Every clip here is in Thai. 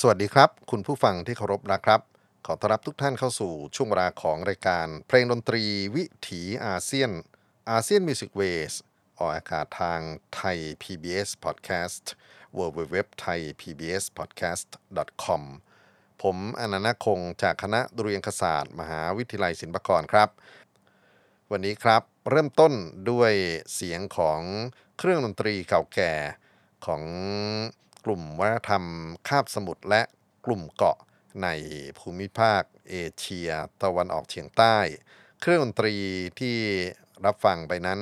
สวัสดีครับ คุณผู้ฟังที่เคารพนะครับ ขอต้อนรับทุกท่านเข้าสู่ช่วงเวลาของรายการ เพลงดนตรีวิถีอาเซียนอาเซียนมิวสิกเวสออกอากาศทางไทย PBS Podcast w w w t h a i PBS Podcast com ผมอานันท์ นาคคงจากคณะดุริยางคศาสตร์ มหาวิทยาลัยศิลปากรครับ วันนี้ครับเริ่มต้นด้วยเสียงของเครื่องดนตรีเก่าแก่ของ กลุ่มวัฒนธรรมคาบสมุทรและกลุ่มเกาะในภูมิภาคเอเชียตะวันออกเฉียงใต้ เครื่องดนตรีที่รับฟังไปนั้น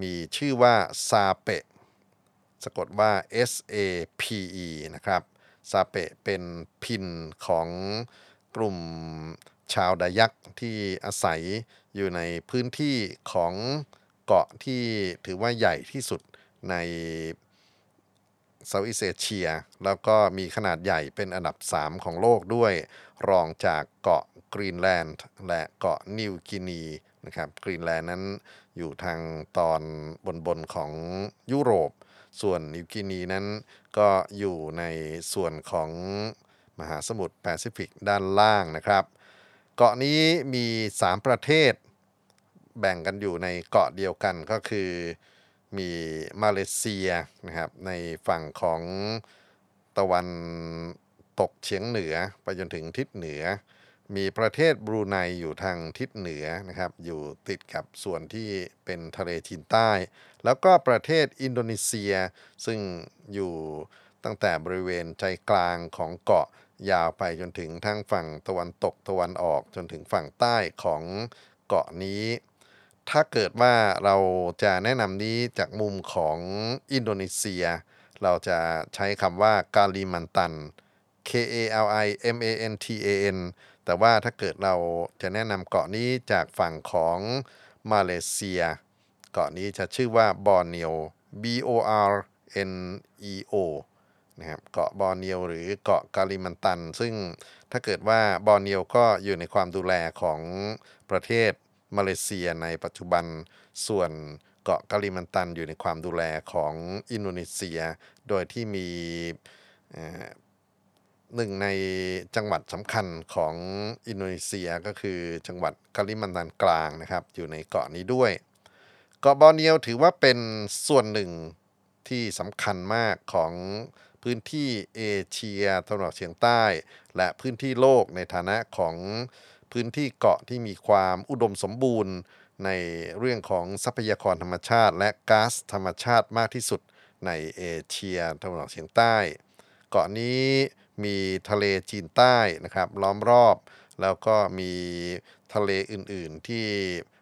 มีชื่อว่าซาเปะสะกดว่า S A P E นะครับซาเปะเป็นพินของกลุ่มชาวดายักที่อาศัยอยู่ในพื้นที่ของเกาะที่ถือว่าใหญ่ที่สุดใน Southeast Asia แล้วก็มีขนาดใหญ่เป็นอันดับ 3 ของโลกด้วย รองจากเกาะกรีนแลนด์และเกาะนิวกินีนะครับกรีนแลนด์นั้นอยู่ทางตอนบนบนของยุโรป ส่วนนิวกินีนั้นก็อยู่ในส่วนของมหาสมุทรแปซิฟิกด้านล่างนะครับ เกาะนี้มี 3 ประเทศ แบ่งกันอยู่ในเกาะเดียวกันก็คือ มีมาเลเซียนะครับในฝั่งของตะวันตกเฉียงเหนือไปจนถึงทิศเหนือ มีประเทศบรูไนอยู่ทางทิศเหนือนะครับ อยู่ติดกับส่วนที่เป็นทะเลจีนใต้ แล้วก็ประเทศอินโดนีเซีย ซึ่งอยู่ตั้งแต่บริเวณใจกลางของเกาะยาวไปจนถึงทั้งฝั่งตะวันตกตะวันออกจนถึงฝั่งใต้ของเกาะนี้ ถ้าเกิดว่าเราจะแนะนำนี้จากมุมของอินโดนีเซีย เราจะใช้คำว่ากาลิมันตัน K A L I M A N T A N แต่ว่าถ้าเกิดเราจะแนะนำเกาะนี้จากฝั่งของมาเลเซีย เกาะนี้จะชื่อว่าบอร์เนียว B O R N E O นะครับเกาะบอร์เนียวหรือเกาะกาลิมันตัน ซึ่งถ้าเกิดว่าบอร์เนียวก็อยู่ในความดูแลของประเทศ มาเลเซียในปัจจุบันส่วนเกาะกาลิมันตันอยู่ในความดูแลของอินโดนีเซีย โดยที่มีหนึ่งในจังหวัดสำคัญของอินโดนีเซียก็คือจังหวัดกาลิมันตันกลางนะครับ อยู่ในเกาะนี้ด้วย เกาะบอร์เนียวถือว่าเป็นส่วนหนึ่งที่สำคัญมากของพื้นที่เอเชียตะวันออกเฉียงใต้ และพื้นที่โลกในฐานะของ พื้นที่เกาะที่มีความอุดมสมบูรณ์ ในเรื่องของทรัพยากรธรรมชาติ และก๊าซธรรมชาติมากที่สุดในเอเชียตะวันออกเฉียงใต้ เกาะนี้มีทะเลจีนใต้นะครับล้อมรอบ แล้วก็มีทะเลอื่นๆที่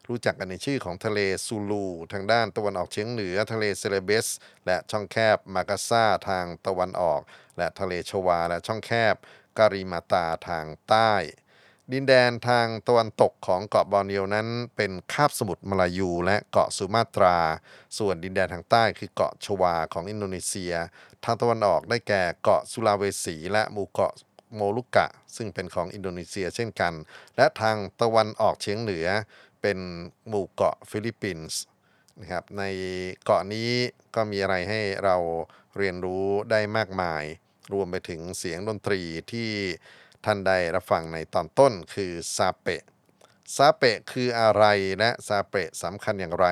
รู้จักกันในชื่อของทะเลซูลูทางด้านตะวันออกเฉียงเหนือ ทะเลเซเลเบส และช่องแคบมากาซาทางตะวันออก และทะเลชวาและช่องแคบการีมาตาทางใต้ ดินแดนทางตะวันตกของเกาะบอร์เนียวนั้น เป็นคาบสมุทรมาลายู และเกาะสุมาตรา ส่วนดินแดนทางใต้คือเกาะชวาของอินโดนีเซีย ทางตะวันออกได้แก่เกาะสุลาเวสีและหมู่เกาะโมลุกะ ซึ่งเป็นของอินโดนีเซียเช่นกัน และทางตะวันออกเฉียงเหนือ เป็นหมู่เกาะฟิลิปปินส์นะครับในเกาะนี้ก็มีอะไรให้เราเรียนรู้ได้มากมาย รวมไปถึงเสียงดนตรีที่ ท่านได้รับฟังในตอนต้นคือซาเปะซาเปะคืออะไรและซาเปะสำคัญอย่างไร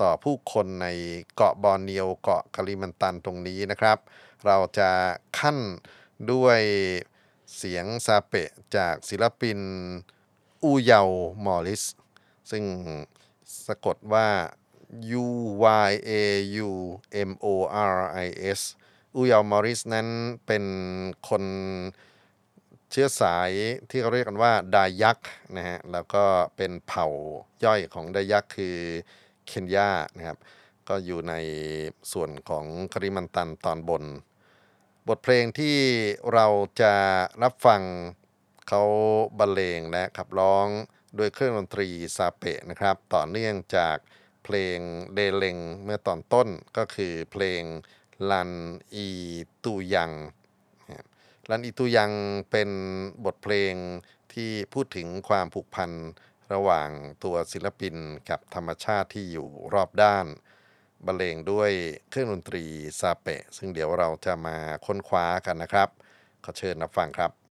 ต่อผู้คนในเกาะบอร์เนียวเกาะคาลิมันตันตรงนี้นะครับ เราจะขั้นด้วยเสียงซาเปะจากศิลปินอูเยามอริส ซึ่งสะกดว่า U Y A U M O R I S อูเยามอริสนั้นเป็นคน เชื้อสายที่เขาเรียกกันว่าดายักนะฮะแล้วก็เป็นเผ่าย่อยของดายักคือเคนยานะครับก็อยู่ในส่วนของคาริมันตันตอนบน บทเพลงที่เราจะรับฟังเขาบรรเลงและขับร้องด้วยเครื่องดนตรีซาเปะนะครับ ต่อเนื่องจากเพลงเดเลงเมื่อตอนต้นก็คือเพลงลันอีตูยัง ลันอีตูยังเป็นบทเพลงที่พูดถึงความผูกพันระหว่างตัวศิลปินกับธรรมชาติที่อยู่รอบด้าน บรรเลงด้วยเครื่องดนตรีซาเปะ ซึ่งเดี๋ยวเราจะมาค้นคว้ากันนะครับ ขอเชิญรับฟังครับ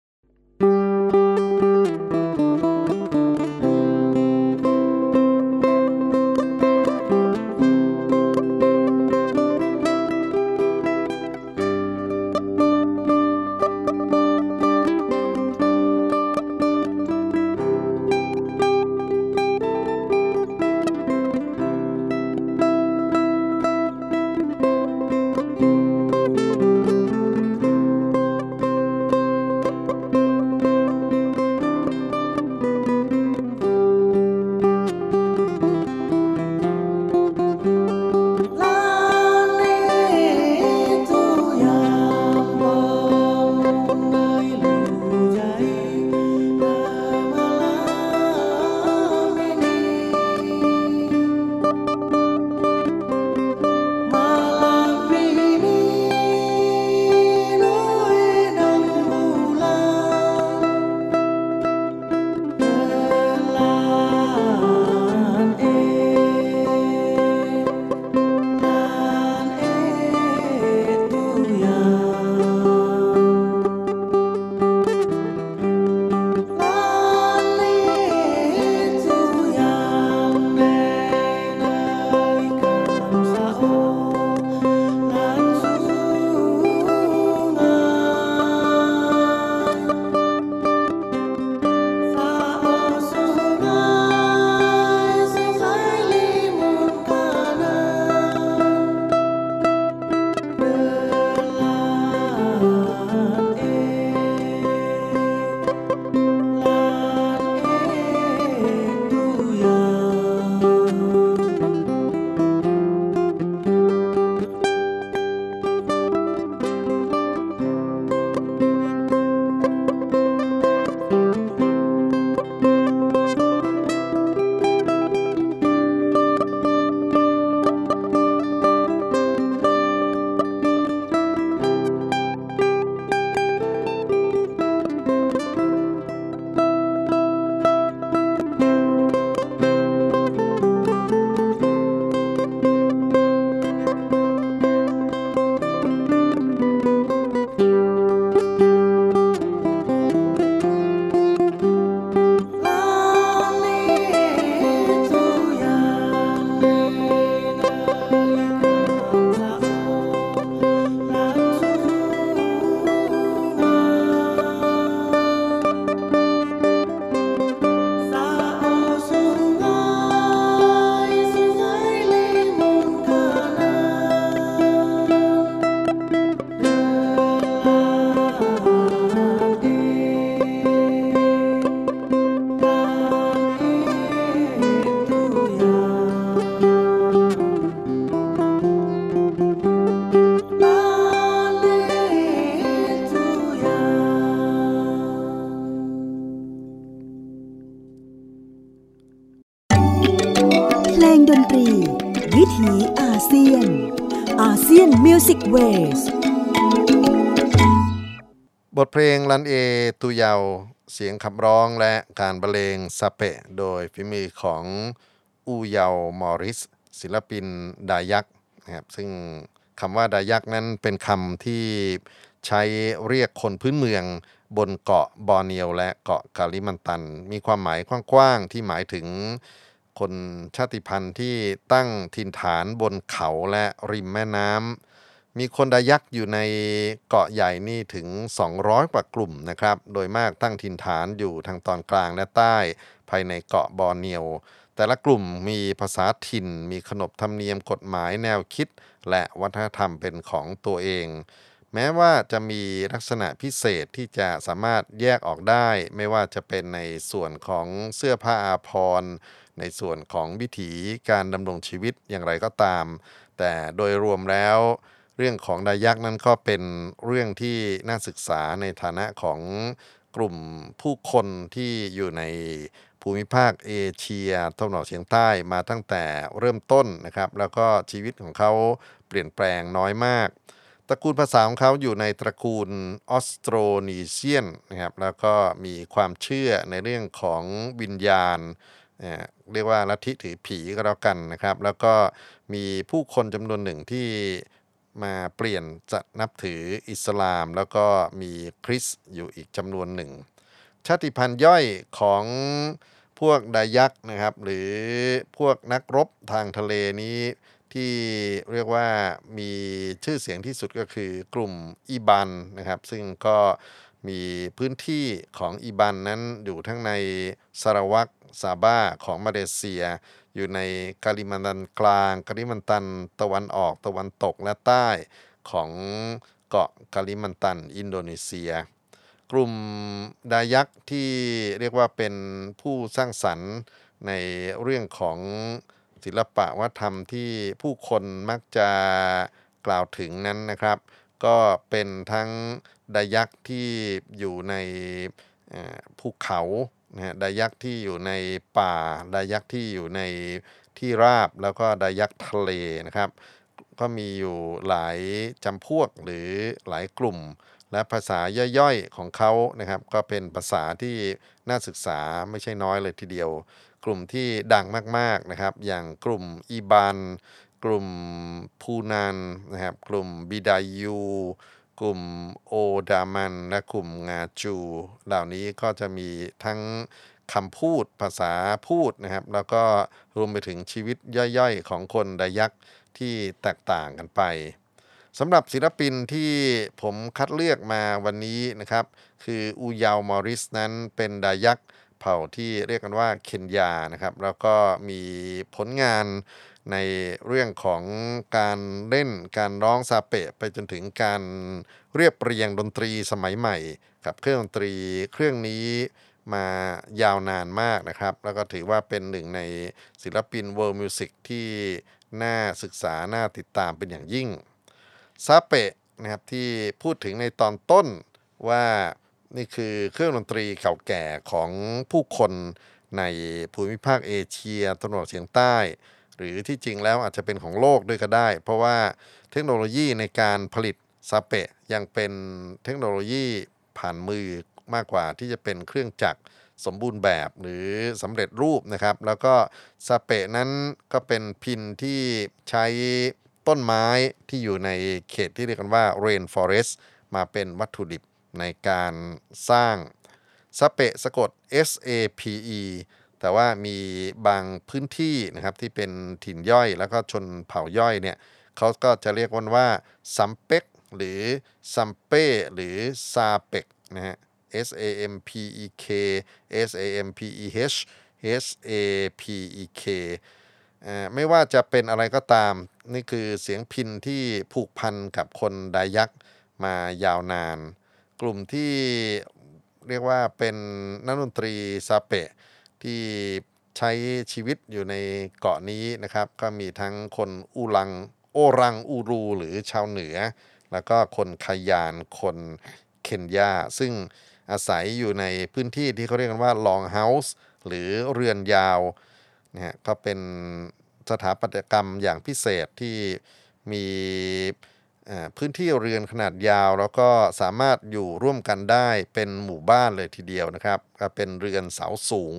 เสียงขับร้องและการบรรเลงสเปะโดยฝีมือของอูเยา มอริส ศิลปินดายักนะครับซึ่งคำว่าดายักนั้นเป็นคำที่ใช้เรียกคนพื้นเมืองบนเกาะบอร์เนียวและเกาะกาลิมันตัน มีความหมายกว้างๆที่หมายถึงคนชาติพันธุ์ที่ตั้งถิ่นฐานบนเขาและริมแม่น้ำ มีคนดายักอยู่ในเกาะใหญ่นี่ถึง 200 กว่ากลุ่มนะครับ โดยมากตั้งถิ่นฐานอยู่ทางตอนกลางและใต้ ภายในเกาะบอร์เนียว แต่ละกลุ่มมีภาษาถิ่น มีขนบธรรมเนียมกฎหมายแนวคิด และวัฒนธรรมเป็นของตัวเอง แม้ว่าจะมีลักษณะพิเศษที่จะสามารถแยกออกได้ ไม่ว่าจะเป็นในส่วนของเสื้อผ้าอาภรณ์ในส่วนของวิถีการดำรงชีวิตอย่างไรก็ตาม แต่โดยรวมแล้ว เรื่องของดายักนั้นก็เป็นเรื่องที่น่าศึกษาในฐานะของกลุ่มผู้คนที่อยู่ในภูมิภาคเอเชียตะวันออกเฉียงใต้มาตั้งแต่เริ่มต้นนะครับ แล้วก็ชีวิตของเขาเปลี่ยนแปลงน้อยมาก ตระกูลภาษาของเขาอยู่ในตระกูลออสโตรนีเซียนนะครับแล้วก็มีความเชื่อในเรื่องของวิญญาณเรียกว่าลัทธิถือผีก็แล้วกันนะครับ แล้วก็มีผู้คนจำนวนหนึ่งที่ มาเปลี่ยนจะนับถืออิสลาม แล้วก็มีคริสต์อยู่อีกจำนวนหนึ่ง ชาติพันธุ์ย่อยของพวกดายักนะครับ หรือพวกนักรบทางทะเลนี้ที่เรียกว่ามีชื่อเสียงที่สุดก็คือกลุ่มอีบันนะครับ ซึ่งก็มีพื้นที่ของอีบันนั้นอยู่ทั้งในสารวักซาบ้าของมาเลเซีย อยู่ในกาลิมันตันกลางกาลิมันตันตะวันออกตะวันตกและใต้ของเกาะกาลิมันตัน อินโดนีเซีย กลุ่มดายักษ์ที่เรียกว่าเป็นผู้สร้างสรรค์ในเรื่องของศิลปะวัฒนธรรมที่ผู้คนมักจะกล่าวถึงนั้นนะครับ ก็เป็นทั้งดายักษ์ที่อยู่ในภูเขา นะฮะดายักที่อยู่ในป่า ดายักที่อยู่ในที่ราบแล้วก็ดายักทะเลนะครับ ก็มีอยู่หลายจำพวกหรือหลายกลุ่ม และภาษาย่อยๆของเขานะครับ ก็เป็นภาษาที่น่าศึกษาไม่ใช่น้อยเลยทีเดียว กลุ่มที่ดังมากๆนะครับ อย่างกลุ่มอีบานกลุ่มพูนันนะครับ กลุ่มบิดายู กลุ่มโอดามันและกลุ่มงาจู เหล่านี้ก็จะมีทั้งคำพูดภาษาพูดนะครับ แล้วก็รวมไปถึงชีวิตย่อยๆ ของคนดายักษ์ที่แตกต่างกันไปสำหรับศิลปินที่ผมคัดเลือกมาวันนี้นะครับ คืออูยาวมอริสนั้นเป็นดายักษ์เผ่าที่เรียกกันว่าเคนยานะครับ แล้วก็มีผลงาน ในเรื่องของการเล่นการร้องซาเปะไปจนถึงการเรียบเรียงดนตรีสมัยใหม่ กับเครื่องดนตรีเครื่องนี้มายาวนานมากนะครับ แล้วก็ถือว่าเป็นหนึ่งในศิลปิน world music ที่น่าศึกษา น่าติดตามเป็นอย่างยิ่งซาเปะนะครับที่พูดถึงในตอนต้นว่านี่คือเครื่องดนตรีเก่าแก่ของผู้คนในภูมิภาคเอเชียตะวันออกเฉียงใต้ หรือที่จริงแล้วอาจจะเป็นของโลกด้วยก็ได้ เพราะว่าเทคโนโลยีในการผลิตซาเปะยังเป็นเทคโนโลยีผ่านมือมากกว่าที่จะเป็นเครื่องจักรสมบูรณ์แบบหรือสำเร็จรูปนะครับ แล้วก็ซาเปะนั้นก็เป็นพินที่ใช้ต้นไม้ที่อยู่ในเขตที่เรียกกันว่า rainforest มาเป็นวัตถุดิบในการสร้างสเปะสะกด S A P E แต่ว่ามีบางพื้นที่นะครับที่เป็นถิ่นย่อยแล้วก็ชนเผ่าย่อยเนี่ยเขาก็จะเรียกวันว่าซัมเปกหรือซัมเป้หรือซาเปกนะฮะ S A M P E K S A M P E H S A P E K ไม่ว่าจะเป็นอะไรก็ตาม นี่คือเสียงพินที่ผูกพันกับคนดายักมายาวนาน กลุ่มที่เรียกว่าเป็นนักดนตรีซาเปะ ที่ใช้ชีวิตอยู่ในเกาะนี้นะครับ ก็มีทั้งคนอูรังโอรังอูรูหรือชาวเหนือ แล้วก็คนขยานคนเคนยาซึ่งอาศัยอยู่ในพื้นที่ที่เขาเรียกกันว่าลองเฮาส์หรือเรือนยาวนะฮะก็เป็นสถาปัตยกรรมอย่างพิเศษที่มี พื้นที่เรือนขนาดยาว แล้วก็สามารถอยู่ร่วมกันได้เป็นหมู่บ้านเลยทีเดียวนะครับก็เป็นเรือนเสาสูง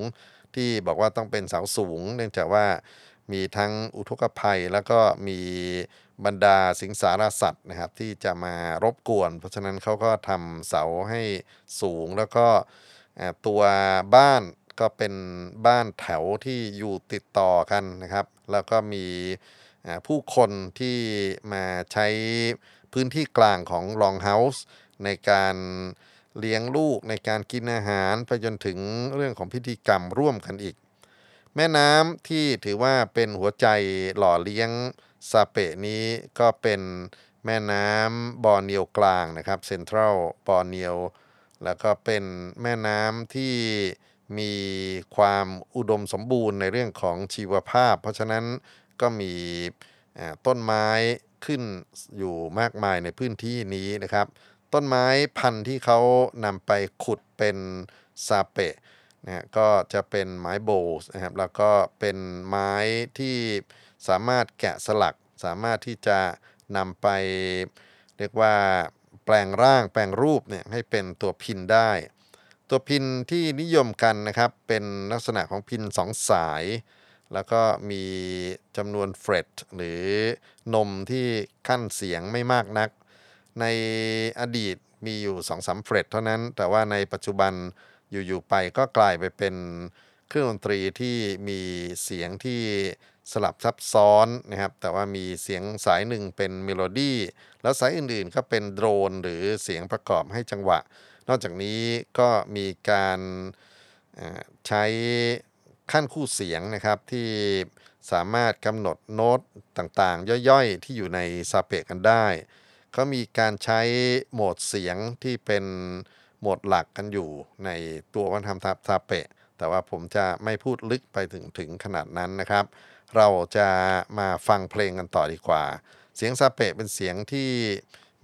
ที่บอกว่าต้องเป็นเสาสูง เนื่องจากว่ามีทั้งอุทกภัยแล้วก็มีบรรดาสิงสารสัตว์นะครับ ที่จะมารบกวน เพราะฉะนั้นเขาก็ทำเสาให้สูงแล้วก็ตัวบ้านก็เป็นบ้านแถวที่อยู่ติดต่อกันนะครับ แล้วก็มี ผู้คนที่มาใช้พื้นที่กลางของลองเฮาส์ในการเลี้ยงลูกในการกินอาหารไปจนถึงเรื่องของพิธีกรรมร่วมกันอีก แม่น้ำที่ถือว่าเป็นหัวใจหล่อเลี้ยงซาเปะนี้ก็เป็นแม่น้ำบอร์เนียวกลางนะครับเซ็นทรัลบอร์เนียวแล้วก็เป็นแม่น้ำที่มีความอุดมสมบูรณ์ในเรื่องของชีวภาพ เพราะฉะนั้น ก็มีต้นไม้ขึ้นอยู่มากมายในพื้นที่นี้นะครับ ต้นไม้พันธุ์ที่เขานำไปขุดเป็นซาเปะนะฮะก็จะเป็นไม้โบสนะครับแล้วก็เป็นไม้ที่สามารถแกะสลัก สามารถที่จะนำไปเรียกว่าแปลงร่างแปลงรูปเนี่ยให้เป็นตัวพินได้ ตัวพินที่นิยมกันนะครับเป็นลักษณะของพินสองสาย แล้วก็มีจำนวนเฟรตหรือนมที่ขั้นเสียงไม่มากนัก ในอดีตมีอยู่2อสาม fret เท่านั้น แต่ว่าในปัจจุบันอยู่ๆไปก็กลายไปเป็นเครื่องดนตรีที่มีเสียงที่สลับซับซ้อนนะครับ แต่ว่ามีเสียงสายหนึ่งเป็นเมโลดี้ แล้วสายอื่นๆก็เป็นโดรนหรือเสียงประกอบให้จังหวะ นอกจากนี้ก็มีการใช้ ขั้นคู่เสียงนะครับที่สามารถกำหนดโน้ตต่างๆ ย่อยๆ ที่อยู่ในซาเปะกันได้เขามีการใช้โหมดเสียงที่เป็นโหมดหลักกันอยู่ในตัววัฒนธรรมทับซาเปะ แต่ว่าผมจะไม่พูดลึกไปถึงถึงขนาดนั้นนะครับ เราจะมาฟังเพลงกันต่อดีกว่า เสียงซาเปะเป็นเสียงที่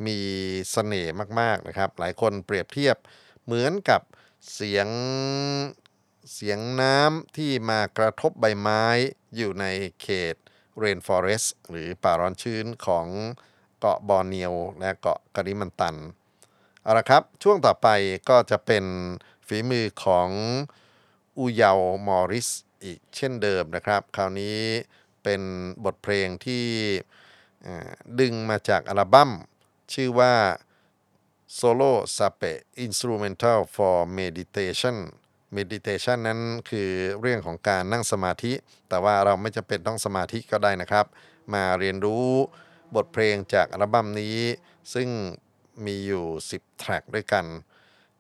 มีเสน่ห์มากๆนะครับ หลายคนเปรียบเทียบเหมือนกับเสียง เสียงน้ำที่มากระทบใบไม้อยู่ในเขต Rainforest หรือป่าร้อนชื้นของเกาะบอร์เนียวและเกาะกริมันตัน เอาละครับ ช่วงต่อไปก็จะเป็นฝีมือของอูเยาวมอริส อีกเช่นเดิมนะครับ คราวนี้เป็นบทเพลงที่ดึงมาจากอัลบั้ม ชื่อว่า Solo Sape Instrumental for Meditation Meditation นั้นคือเรื่องของการนั่งสมาธิ แต่ว่าเราไม่จำเป็นต้องสมาธิก็ได้นะครับ มาเรียนรู้บทเพลงจากอัลบั้มนี้ ซึ่งมีอยู่ 10 แทร็กด้วยกัน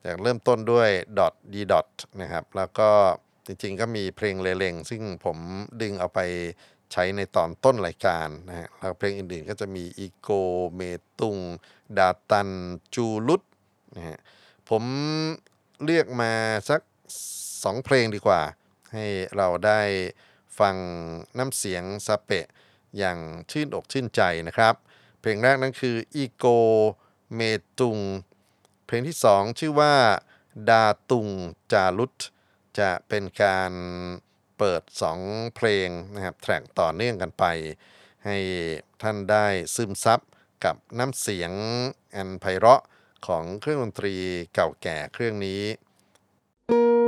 จากเริ่มต้นด้วย dot d dot นะครับ แล้วก็จริงๆก็มีเพลงเลงๆซึ่งผมดึงเอาไปใช้ในตอนต้นรายการนะฮะแล้วเพลงอื่นๆก็จะมีอีโกเมตุง ดาตัน จูลุตนะฮะผมเลือกมาสัก สองเพลงดีกว่า ให้เราได้ฟังน้ำเสียงซาเปะอย่างชื่นอกชื่นใจนะครับ เพลงแรกนั้นคืออีโกเมตุง เพลงที่สองชื่อว่าดาตุงจารุตจะเป็นการเปิดสองเพลงนะครับแทร็กต่อเนื่องกันไป ให้ท่านได้ซึมซับกับน้ำเสียงอันไพเราะของเครื่องดนตรีเก่าแก่เครื่องนี้ Thank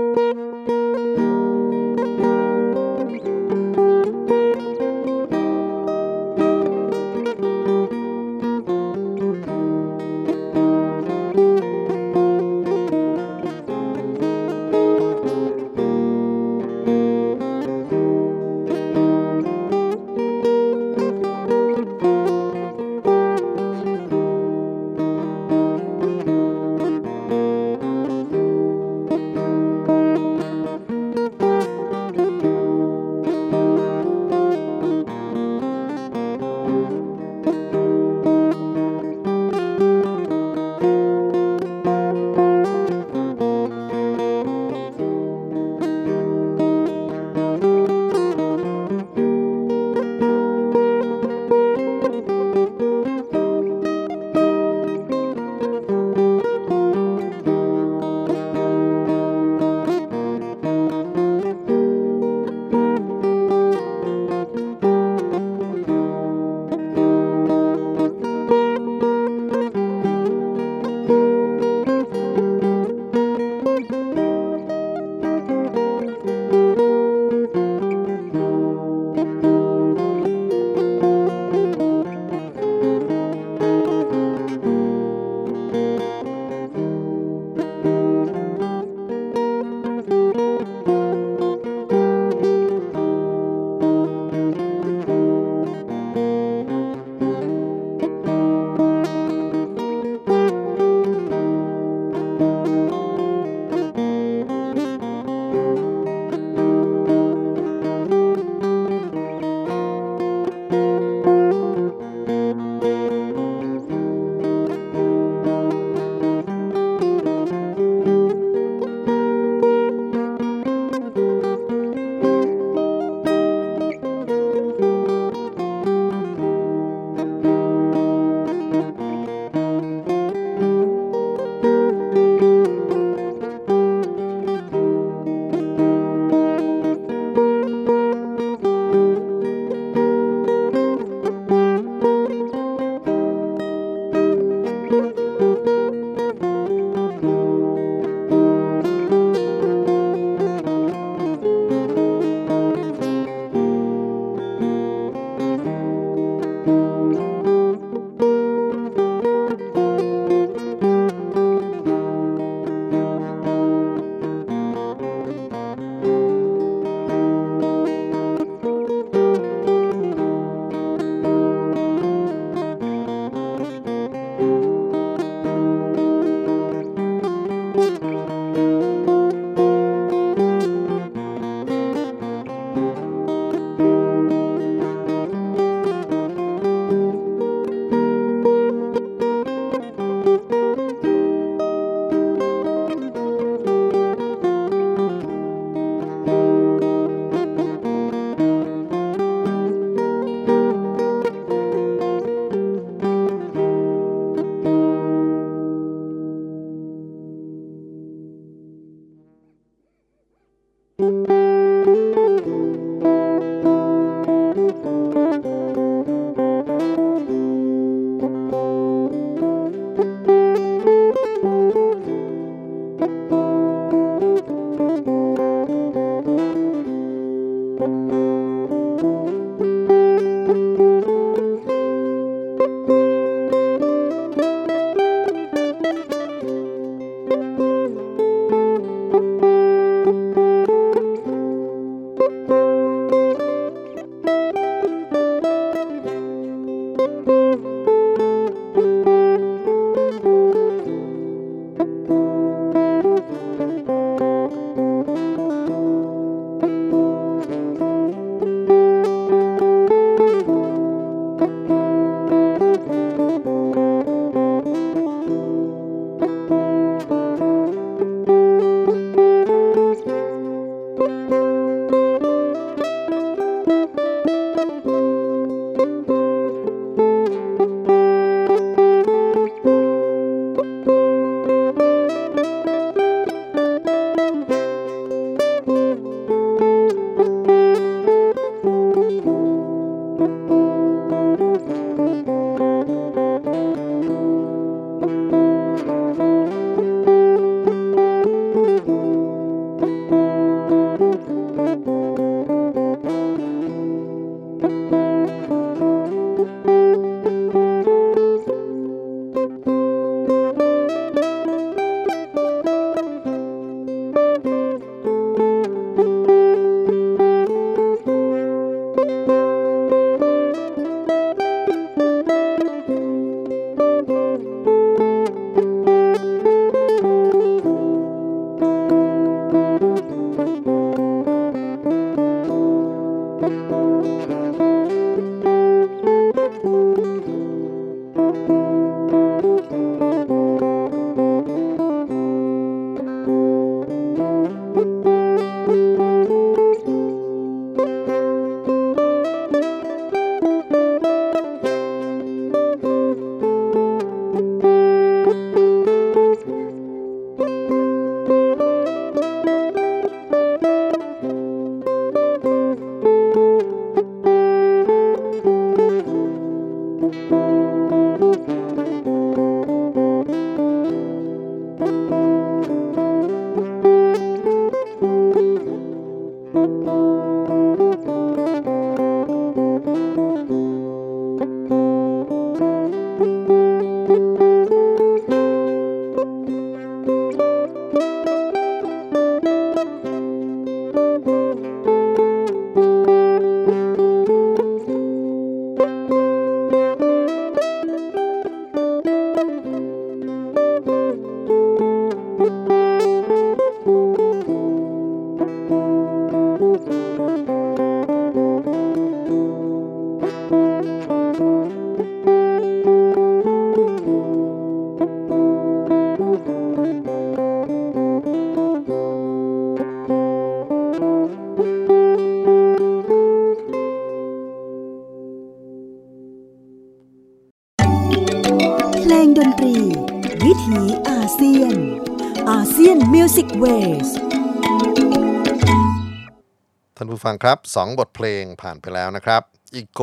2 บทเพลงผ่านไปแล้วนะครับอิโก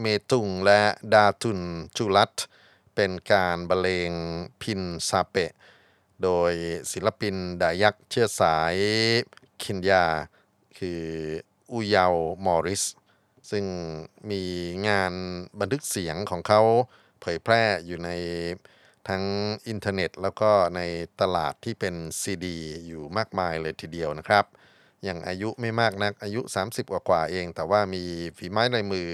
เมตุงและดาทุนจุลัตเป็นการบรรเลงพินซาเปะ โดยศิลปินดายักเชื้อสายคินยา คืออุยาวมอริส ซึ่งมีงานบันทึกเสียงของเขาเผยแพร่อยู่ในทั้งอินเทอร์เน็ตแล้วก็ในตลาดที่เป็นซีดีอยู่มากมายเลยทีเดียวนะครับ ย่างอายุไม่มากนักอายุ 30 กว่ากว่าเอง แต่ว่ามีฝีไม้ลายมือ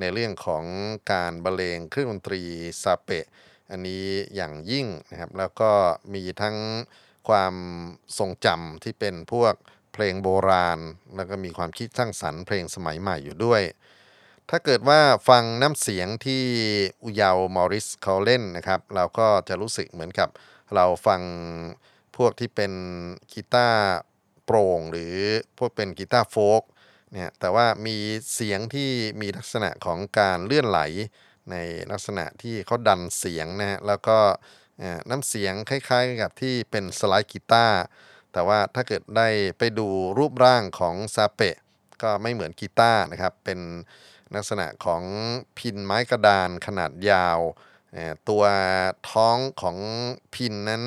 ในเรื่องของการบรรเลงเครื่องดนตรีซาเปะ อันนี้อย่างยิ่งนะครับแล้วก็มีทั้งความทรงจำที่เป็นพวกเพลงโบราณ แล้วก็มีความคิดสร้างสรรค์เพลงสมัยใหม่อยู่ด้วย ถ้าเกิดว่าฟังน้ำเสียงที่อุยาวมอริสเขาเล่นนะครับ เราก็จะรู้สึกเหมือนกับเราฟังพวกที่เป็นกีตาร์ โปร่งหรือพวกเป็นกีตาร์โฟล์กเนี่ยแต่ว่ามีเสียงที่มีลักษณะของการเลื่อนไหลในลักษณะที่เขาดันเสียงนะฮะแล้วก็น้ำเสียงคล้ายๆกับที่เป็นสไลด์กีตาร์แต่ว่าถ้าเกิดได้ไปดูรูปร่างของซาเปะก็ไม่เหมือนกีตาร์นะครับ เป็นลักษณะของพินไม้กระดานขนาดยาว ตัวท้องของพิณนั้น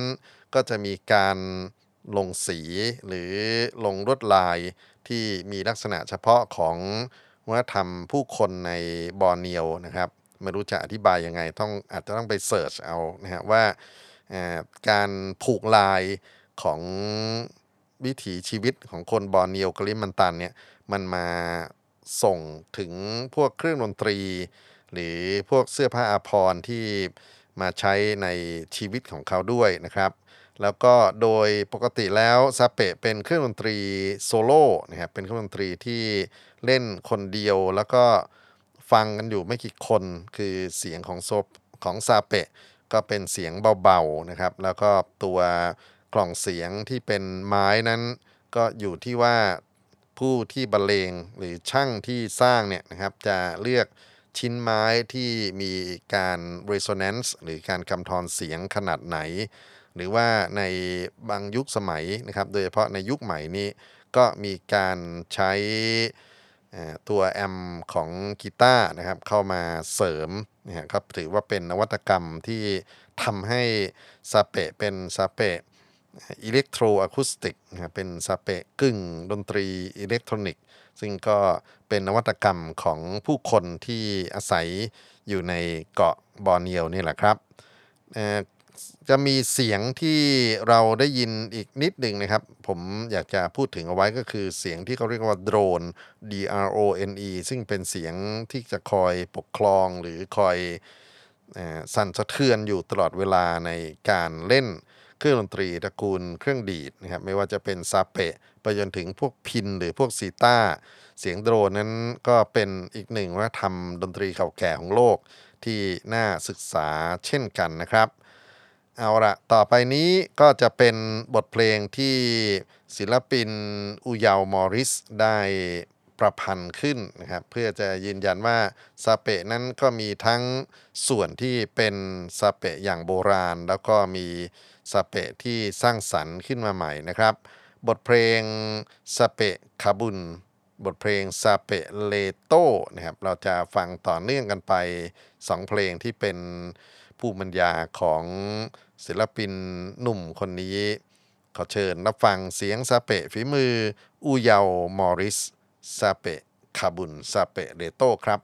ก็จะมีการ ลงสีหรือลงลวดลายที่มีลักษณะเฉพาะของวัฒนธรรมผู้คนในบอร์เนียวนะครับไม่รู้จะอธิบายยังไงต้องอาจจะต้องไป search เอานะฮะว่าการผูกลายของวิถีชีวิตของคนบอร์เนียวกลิมันตันเนี่ยมันมาส่งถึงพวกเครื่องดนตรี หรือพวกเสื้อผ้าอาภรณ์ที่มาใช้ในชีวิตของเขาด้วยนะครับ แล้วก็โดยปกติแล้วซาเปะเป็นเครื่องดนตรีโซโล่นะครับเป็นเครื่องดนตรีที่เล่นคนเดียวแล้วก็ฟังกันอยู่ไม่กี่คนคือเสียงของโซปของซาเปะก็เป็นเสียงเบาๆนะครับ แล้วก็ตัวกล่องเสียงที่เป็นไม้นั้น ก็อยู่ที่ว่าผู้ที่บรรเลงหรือช่างที่สร้างเนี่ยนะครับจะเลือกชิ้นไม้ที่มีการ resonance หรือการกำทอนเสียงขนาดไหน หรือว่าในบางยุคสมัยนะครับ โดยเฉพาะในยุคใหม่นี้ก็มีการใช้ตัวแอมของกีตาร์นะครับเข้ามาเสริมนะครับถือว่าเป็นนวัตกรรมที่ทำให้ซาเปะเป็นซาเปะ electro acoustic นะครับเป็นซาเปะกึ่งดนตรีอิเล็กทรอนิกส์ซึ่งก็เป็นนวัตกรรมของผู้คนที่อาศัยอยู่ในเกาะบอร์เนียวนี่แหละครับ จะมีเสียงที่เราได้ยินอีกนิดหนึ่งนะครับ ผมอยากจะพูดถึงเอาไว้ก็คือเสียงที่เขาเรียกว่า drone D R O N E ซึ่งเป็นเสียงที่จะคอยประคองหรือคอยสั่นสะเทือนอยู่ตลอดเวลาในการเล่นเครื่องดนตรีตระกูลเครื่องดีดนะครับไม่ว่าจะเป็นซาเปะไปจนถึงพวกพินหรือพวกซีต้า เสียงโดรนนั้นก็เป็นอีกหนึ่งวัฒนธรรมดนตรีเก่าแก่ของโลกที่น่าศึกษาเช่นกันนะครับ เอาละต่อไปนี้ก็จะเป็นบทเพลงที่ศิลปินอุยาวมอริสได้ประพันธ์ขึ้นนะครับเพื่อจะยืนยันว่าซาเปะนั้นก็มีทั้งส่วนที่เป็นซาเปะอย่างโบราณ แล้วก็มีซาเปะที่สร้างสรรค์ขึ้นมาใหม่นะครับ บทเพลงซาเปะคาบุนบทเพลงซาเปะเลโตนะครับเราจะฟังต่อเนื่องกันไปสองเพลงที่เป็นผู้บรรยาของ ศิลปินหนุ่มคนนี้ขอเชิญรับฟังเสียงซาเปะฝีมืออูเยา มอริสซาเปะคาบุนซาเปะเรโตครับ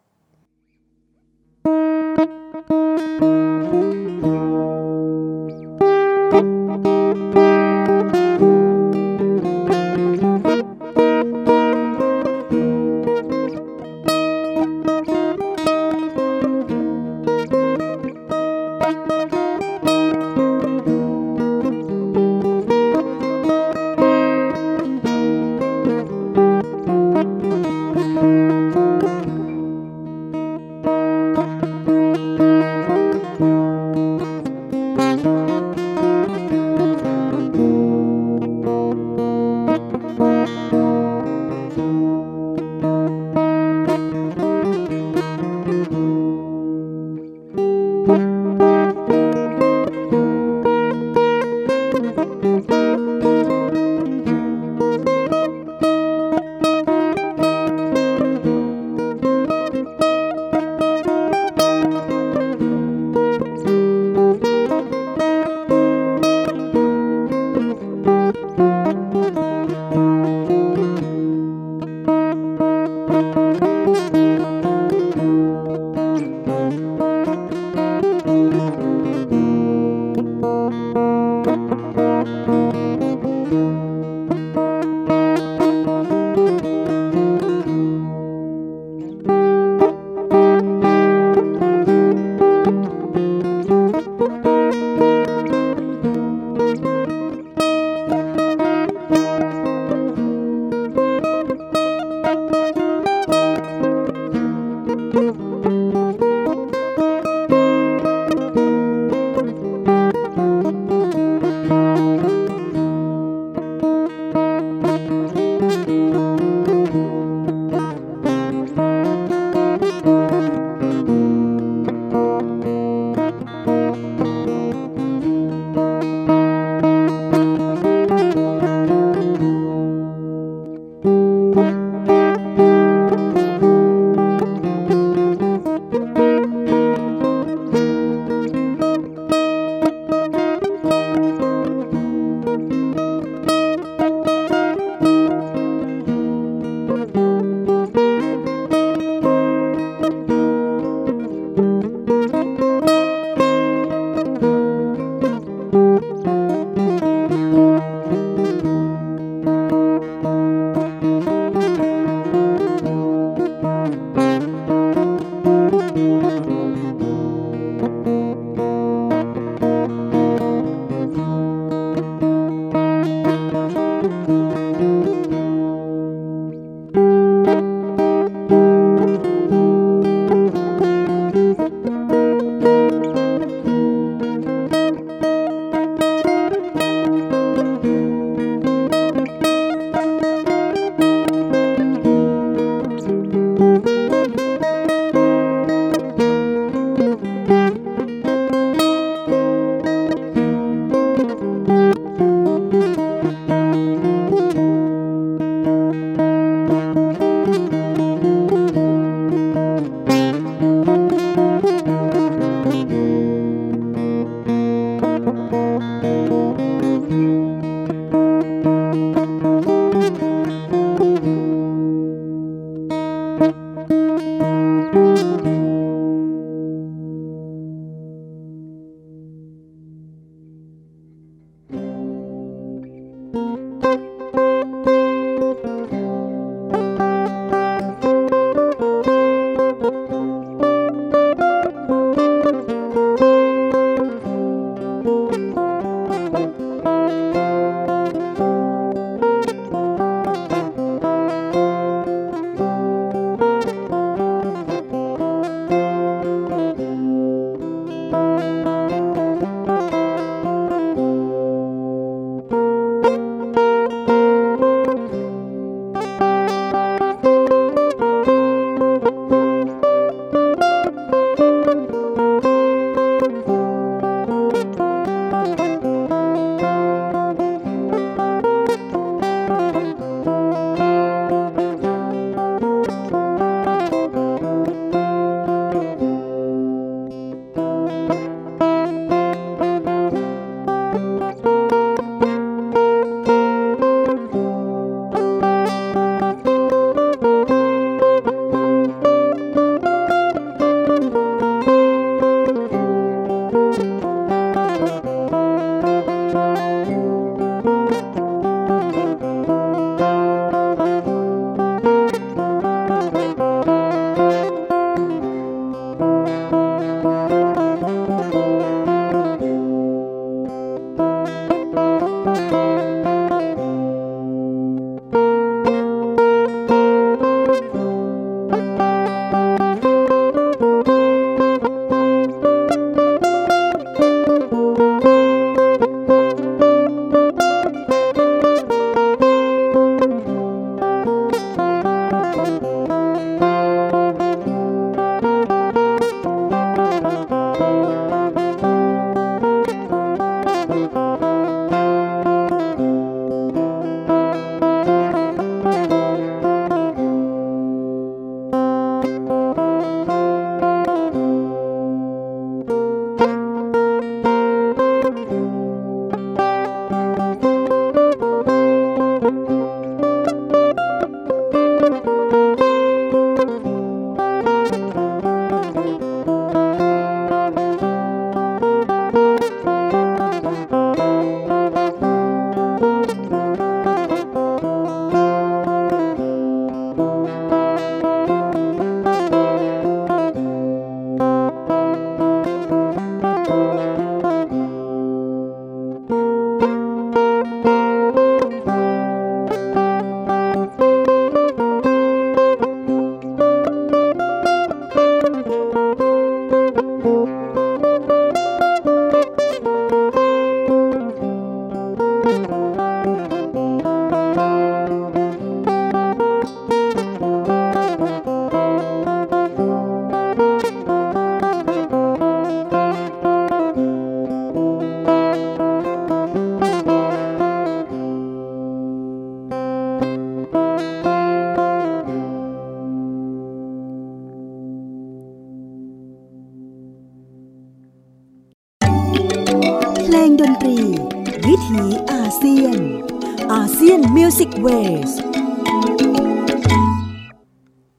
Asian Music Wave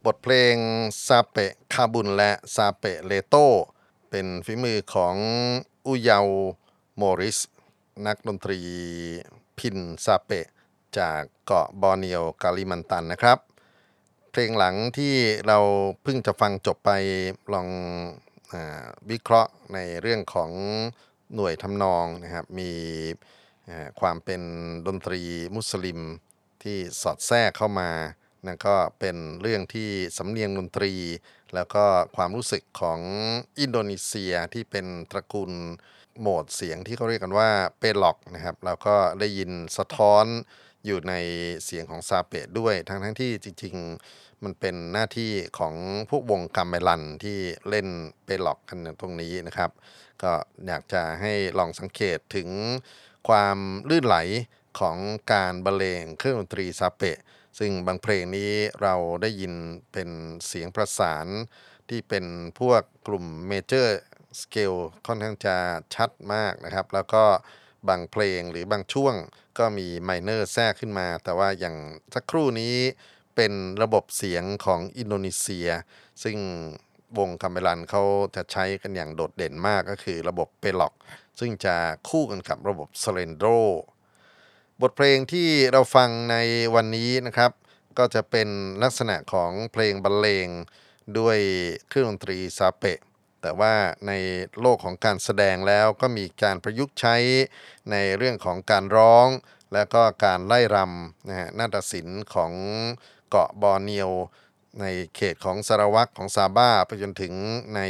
บทเพลงซาเปะคาบุนและซาเปะเลโตเป็นฝีมือของอุยาวโมริส นักดนตรีพิณซาเปะ จากเกาะบอร์เนียวกาลิมันตันนะครับ เพลงหลังที่เราเพิ่งจะฟังจบไปลองอวิเคราะห์ในเรื่องของหน่วยทำนองนะครับมี ความเป็นดนตรีมุสลิมที่สอดแทรกเข้ามานั่นก็เป็นเรื่องที่สำเนียงดนตรี แล้วก็ความรู้สึกของอินโดนีเซียที่เป็นตระกูลโหมดเสียงที่เขาเรียกกันว่าเปล็อกนะครับเราก็ได้ยินสะท้อนอยู่ในเสียงของซาเปะด้วย ทั้งทั้งที่จริง ๆ มันเป็นหน้าที่ของพวกวงกัมเมลันที่เล่นเปล็อกกันตรงนี้นะครับ ก็อยากจะให้ลองสังเกตถึง ความลื่นไหลของการบรรเลงเครื่องดนตรีซาเปะ ซึ่งบางเพลงนี้เราได้ยินเป็นเสียงประสานที่เป็นพวกกลุ่ม major scale ค่อนข้างจะชัดมากนะครับ แล้วก็บางเพลงหรือบางช่วงก็มี minor แทรกขึ้นมา แต่ว่าอย่างสักครู่นี้เป็นระบบเสียงของอินโดนีเซีย ซึ่งวงคาเมลันเขาจะใช้กันอย่างโดดเด่นมากก็คือระบบเปล็อก ซึ่งจะคู่กันกับระบบสเลนโดบทเพลงที่เราฟังในวันนี้นะครับ ก็จะเป็นลักษณะของเพลงบรรเลงด้วยเครื่องดนตรีซาเปะ แต่ว่าในโลกของการแสดงแล้วก็มีการประยุกต์ใช้ในเรื่องของการร้อง และก็การไล่รำนะฮะนาฏศิลป์ของเกาะบอร์เนียว ในเขตของสารวักของซาบ้าไปจนถึงใน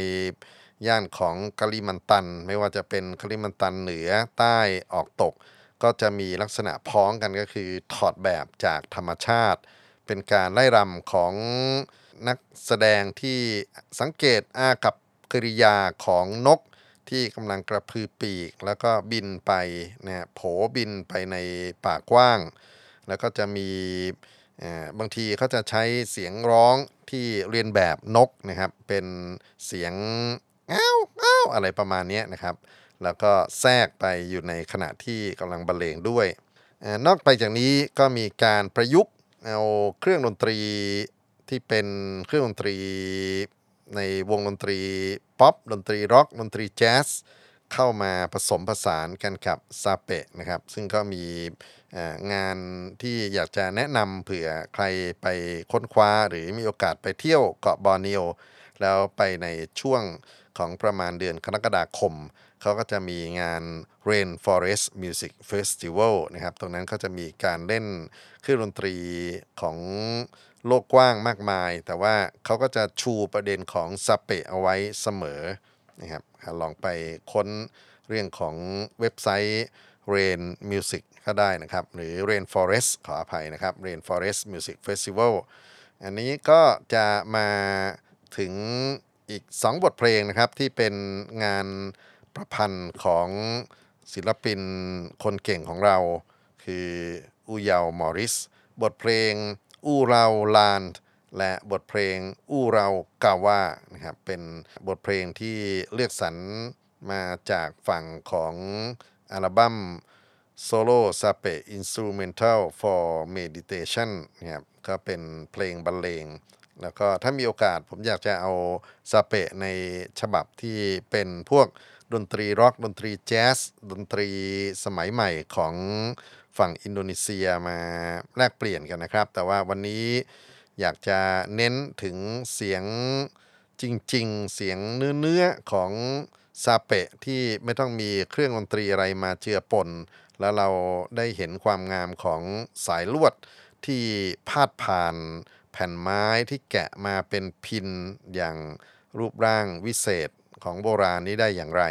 ย่านของกาลิมันตัน ไม่ว่าจะเป็นกาลิมันตันเหนือใต้ออกตก ก็จะมีลักษณะพ้องกันก็คือถอดแบบจากธรรมชาติ เป็นการไล่รำของนักแสดงที่สังเกตอากับกริยาของนกที่กำลังกระพือปีก แล้วก็บินไปนะโผบินไปในป่ากว้าง แล้วก็จะมีบางทีเขาจะใช้เสียงร้องที่เลียนแบบนกนะครับ เป็นเสียง อ้าวอ้าวอะไรประมาณนี้นะครับ แล้วก็แทรกไปอยู่ในขณะที่กำลังบรรเลงด้วย นอกไปจากนี้ก็มีการประยุกต์เอาเครื่องดนตรีที่เป็นเครื่องดนตรีในวงดนตรีป๊อปดนตรีร็อกดนตรีแจ๊สเข้ามาผสมผสานกันกับซาเปะนะครับ ซึ่งก็มีงานที่อยากจะแนะนำเผื่อใครไปค้นคว้าหรือมีโอกาสไปเที่ยวเกาะบอร์เนียว แล้วไปในช่วง ของประมาณเดือนกรกฎาคม เขาก็จะมีงาน Rainforest Music Festival นะครับ ตรงนั้นก็จะมีการเล่นเครื่องดนตรีของโลกกว้างมากมาย แต่ว่าเขาก็จะชูประเด็นของซาเปะเอาไว้เสมอนะครับลองไปค้นเรื่องของเว็บไซต์ Rain Music ก็ได้นะครับ หรือ Rainforest ขออภัยนะครับ Rainforest Music Festival อันนี้ก็จะมาถึง อีก 2 บทเพลงนะครับที่เป็นงานประพันธ์ของศิลปินคนเก่งของเรา คืออูยาวมอริส บทเพลงอูเราลานและบทเพลงอูเรากาวานะครับเป็นบทเพลงที่เลือกสรรมาจากฝั่งของอัลบั้ม Solo Sape Instrumental for Meditation นะครับก็เป็นเพลงบรรเลง แล้วก็ถ้ามีโอกาสผมอยากจะเอาซาเปะในฉบับที่เป็นพวกดนตรีร็อกดนตรีแจ๊สดนตรีสมัยใหม่ของฝั่งอินโดนีเซียมาแลกเปลี่ยนกันนะครับ แต่ว่าวันนี้อยากจะเน้นถึงเสียงจริง ๆ เสียงเนื้อๆของซาเปะที่ไม่ต้องมีเครื่องดนตรีอะไรมาเจือปน แล้วเราได้เห็นความงามของสายลวดที่พาดผ่าน แผ่นไม้ที่แกะมาเป็นพินอย่างรูปร่างวิเศษของโบราณนี้ได้อย่างไร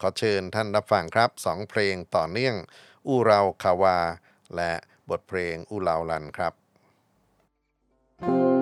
ขอเชิญท่านรับฟังครับสองเพลงต่อเนื่อง อูเราคาวา และบทเพลงอูเราลันครับ Thank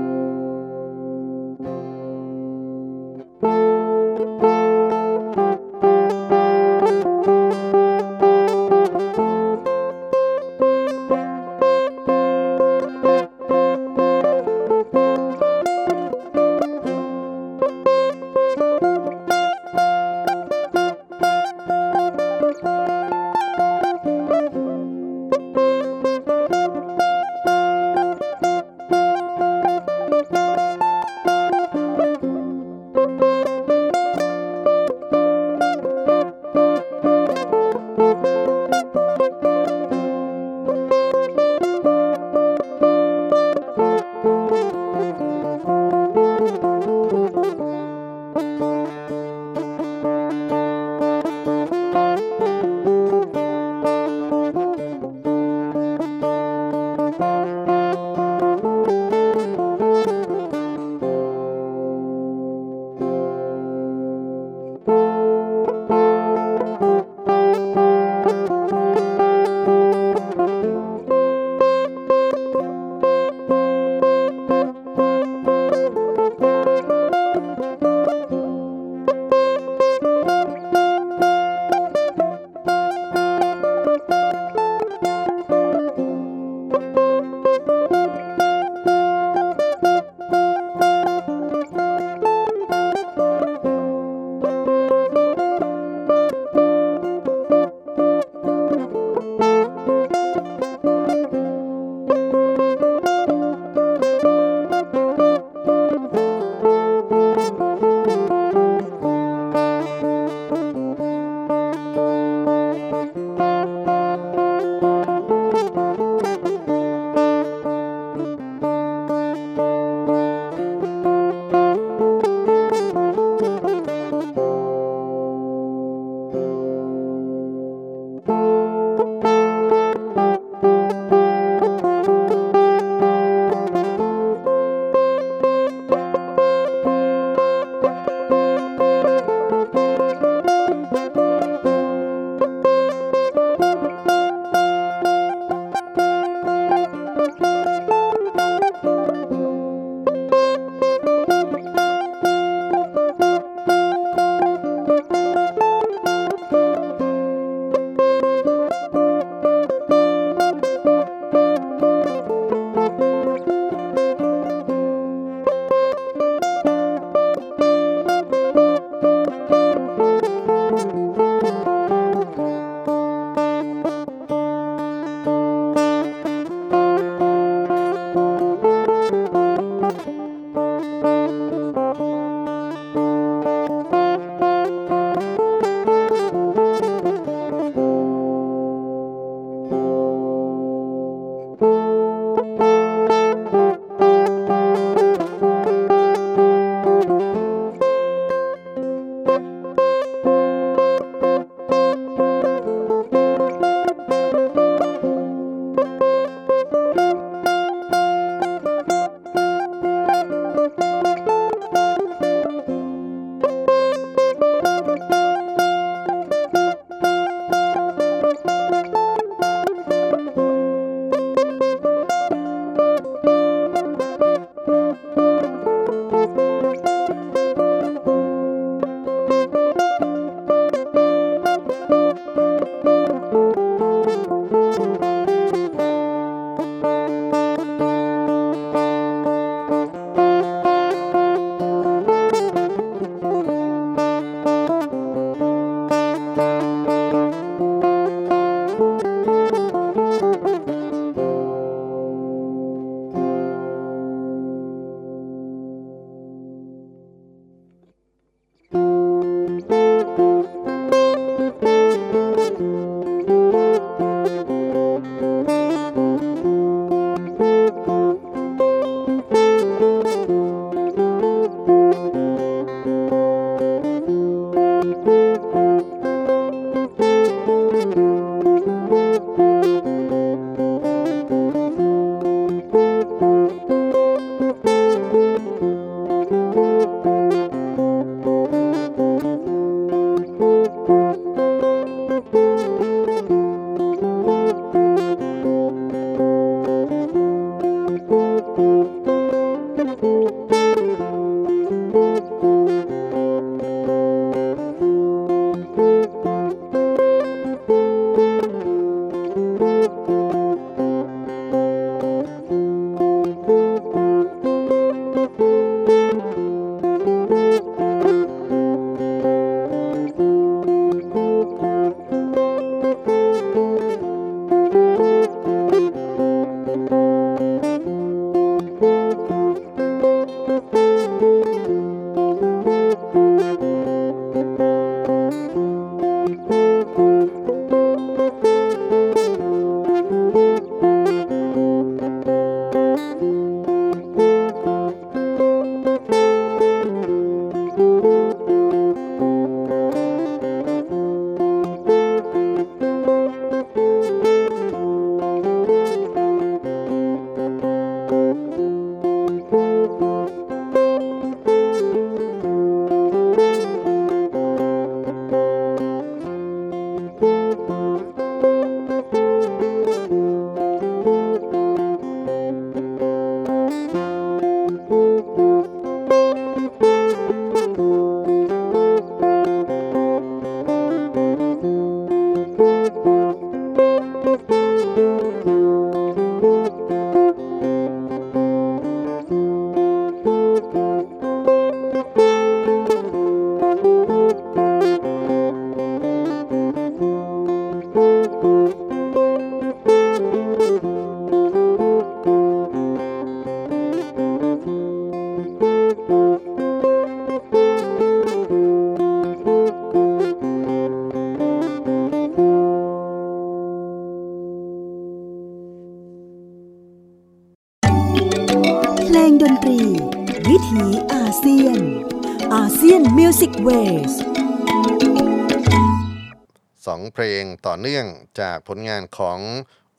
เพลงต่อเนื่องจากผลงานของ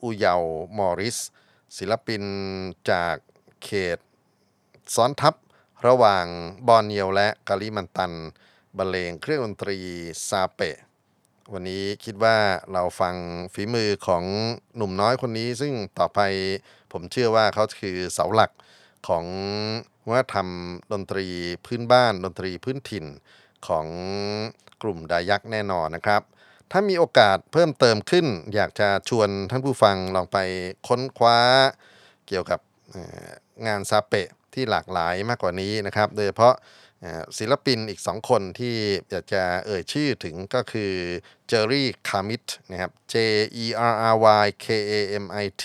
อูเยามอริส ศิลปินจากเขต ซ้อนทับระหว่างบอร์เนียวและกาลิมันตันบรรเลงเครื่องดนตรีซาเปะ วันนี้คิดว่าเราฟังฝีมือของหนุ่มน้อยคนนี้ ซึ่งต่อไปผมเชื่อว่าเขาคือเสาหลักของวัฒนธรรมดนตรีพื้นบ้านดนตรีพื้นถิ่นของกลุ่มดายักแน่นอนนะครับ ถ้ามีโอกาสเพิ่มเติมขึ้น อยากจะชวนท่านผู้ฟังลองไปค้นคว้าเกี่ยวกับงานซาเปะที่หลากหลายมากกว่านี้นะครับ โดยเฉพาะศิลปินอีกสองคนที่อยากจะเอ่ยชื่อถึงก็คือเจอรี่คามิตนะครับ J E R R Y K A M I T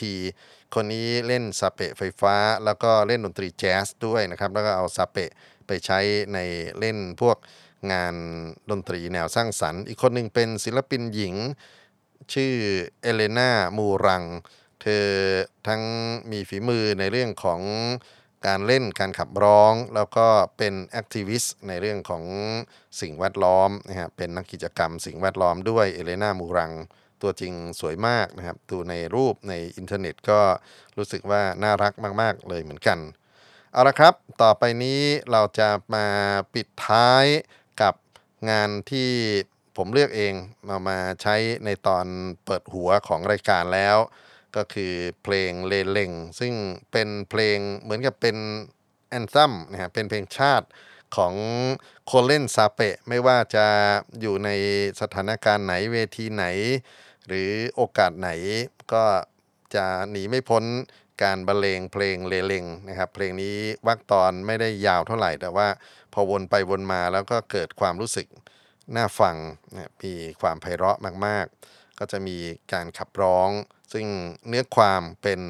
คนนี้เล่นซาเปะไฟฟ้า แล้วก็เล่นดนตรีแจ๊สด้วยนะครับ แล้วก็เอาซาเปะไปใช้ในเล่นพวก งานดนตรีแนวสร้างสรรค์ อีกคนหนึ่งเป็นศิลปินหญิง ชื่อเอเลนามูรัง เธอทั้งมีฝีมือในเรื่องของการเล่นการขับร้อง แล้วก็เป็น activist ในเรื่องของสิ่งแวดล้อมนะฮะเป็นนักกิจกรรมสิ่งแวดล้อมด้วยเอเลนามูรัง ตัวจริงสวยมากนะครับ ดูในรูปในอินเทอร์เน็ตก็รู้สึกว่าน่ารักมาก ๆ เลยเหมือนกัน เอาละครับ ต่อไปนี้เราจะมาปิดท้าย งานที่ผมเลือกเองมามาใช้ในตอนเปิดหัวของรายการแล้ว ก็คือเพลงเลเลงซึ่งเป็นเพลงเหมือนกับเป็นแอนซัมนะฮะเป็นเพลงชาติของโคเล่นซาเปะไม่ว่าจะอยู่ในสถานการณ์ไหนเวทีไหน หรือโอกาสไหนก็จะหนีไม่พ้นการบรรเลงเพลงเลเลงนะครับเพลงนี้วักตอนไม่ได้ยาวเท่าไหร่แต่ว่า พอวนไปวนมาแล้วก็เกิดความรู้สึกน่าฟังนะมีความไพเราะมากๆ ก็จะมีการขับร้อง ซึ่งเนื้อความเป็น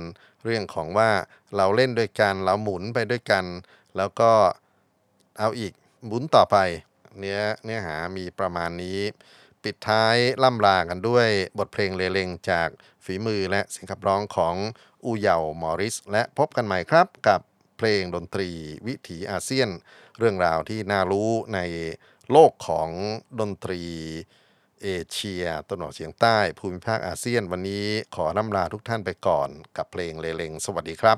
เรื่องของว่าเราเล่นด้วยกันเราหมุนไปด้วยกัน แล้วก็เอาอีกหมุนต่อไป เนื้อเนื้อหามีประมาณนี้ ปิดท้ายล่ำลากันด้วยบทเพลงเลเลงจากฝีมือและเสียงขับร้องของอูเยามอริส และพบกันใหม่ครับกับ เพลงดนตรีวิถีอาเซียน เรื่องราวที่น่ารู้ในโลกของดนตรีเอเชียตะวันออกเฉียงใต้ภูมิภาคอาเซียนวันนี้ขอน้ำลาทุกท่านไปก่อนกับเพลงเลเลงสวัสดีครับ